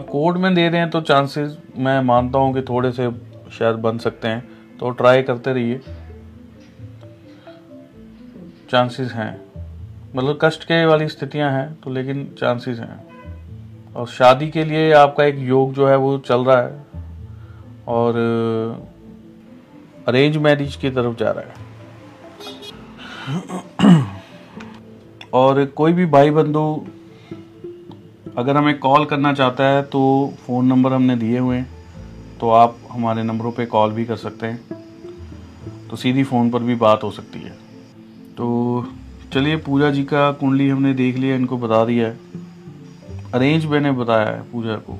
Court में दे रहे हैं तो चांसेस मैं मानता हूँ कि थोड़े से शायद बन सकते हैं। तो ट्राई करते रहिए। चांसेस हैं। मतलब कष्ट के वाली स्थितियाँ हैं तो लेकिन चांसेस हैं। और शादी के लिए आपका एक योग जो है वो चल रहा है। और अरेंज मैरिज की तरफ़ जा रहा है। और कोई भी भाई बंधु अगर हमें कॉल करना चाहता है तो फ़ोन नंबर हमने दिए हुए हैं तो आप हमारे नंबरों पे कॉल भी कर सकते हैं। तो सीधी फ़ोन पर भी बात हो सकती है। तो चलिए, पूजा जी का कुंडली हमने देख लिया, इनको बता दिया है। अरेंज मैंने बताया है पूजा को।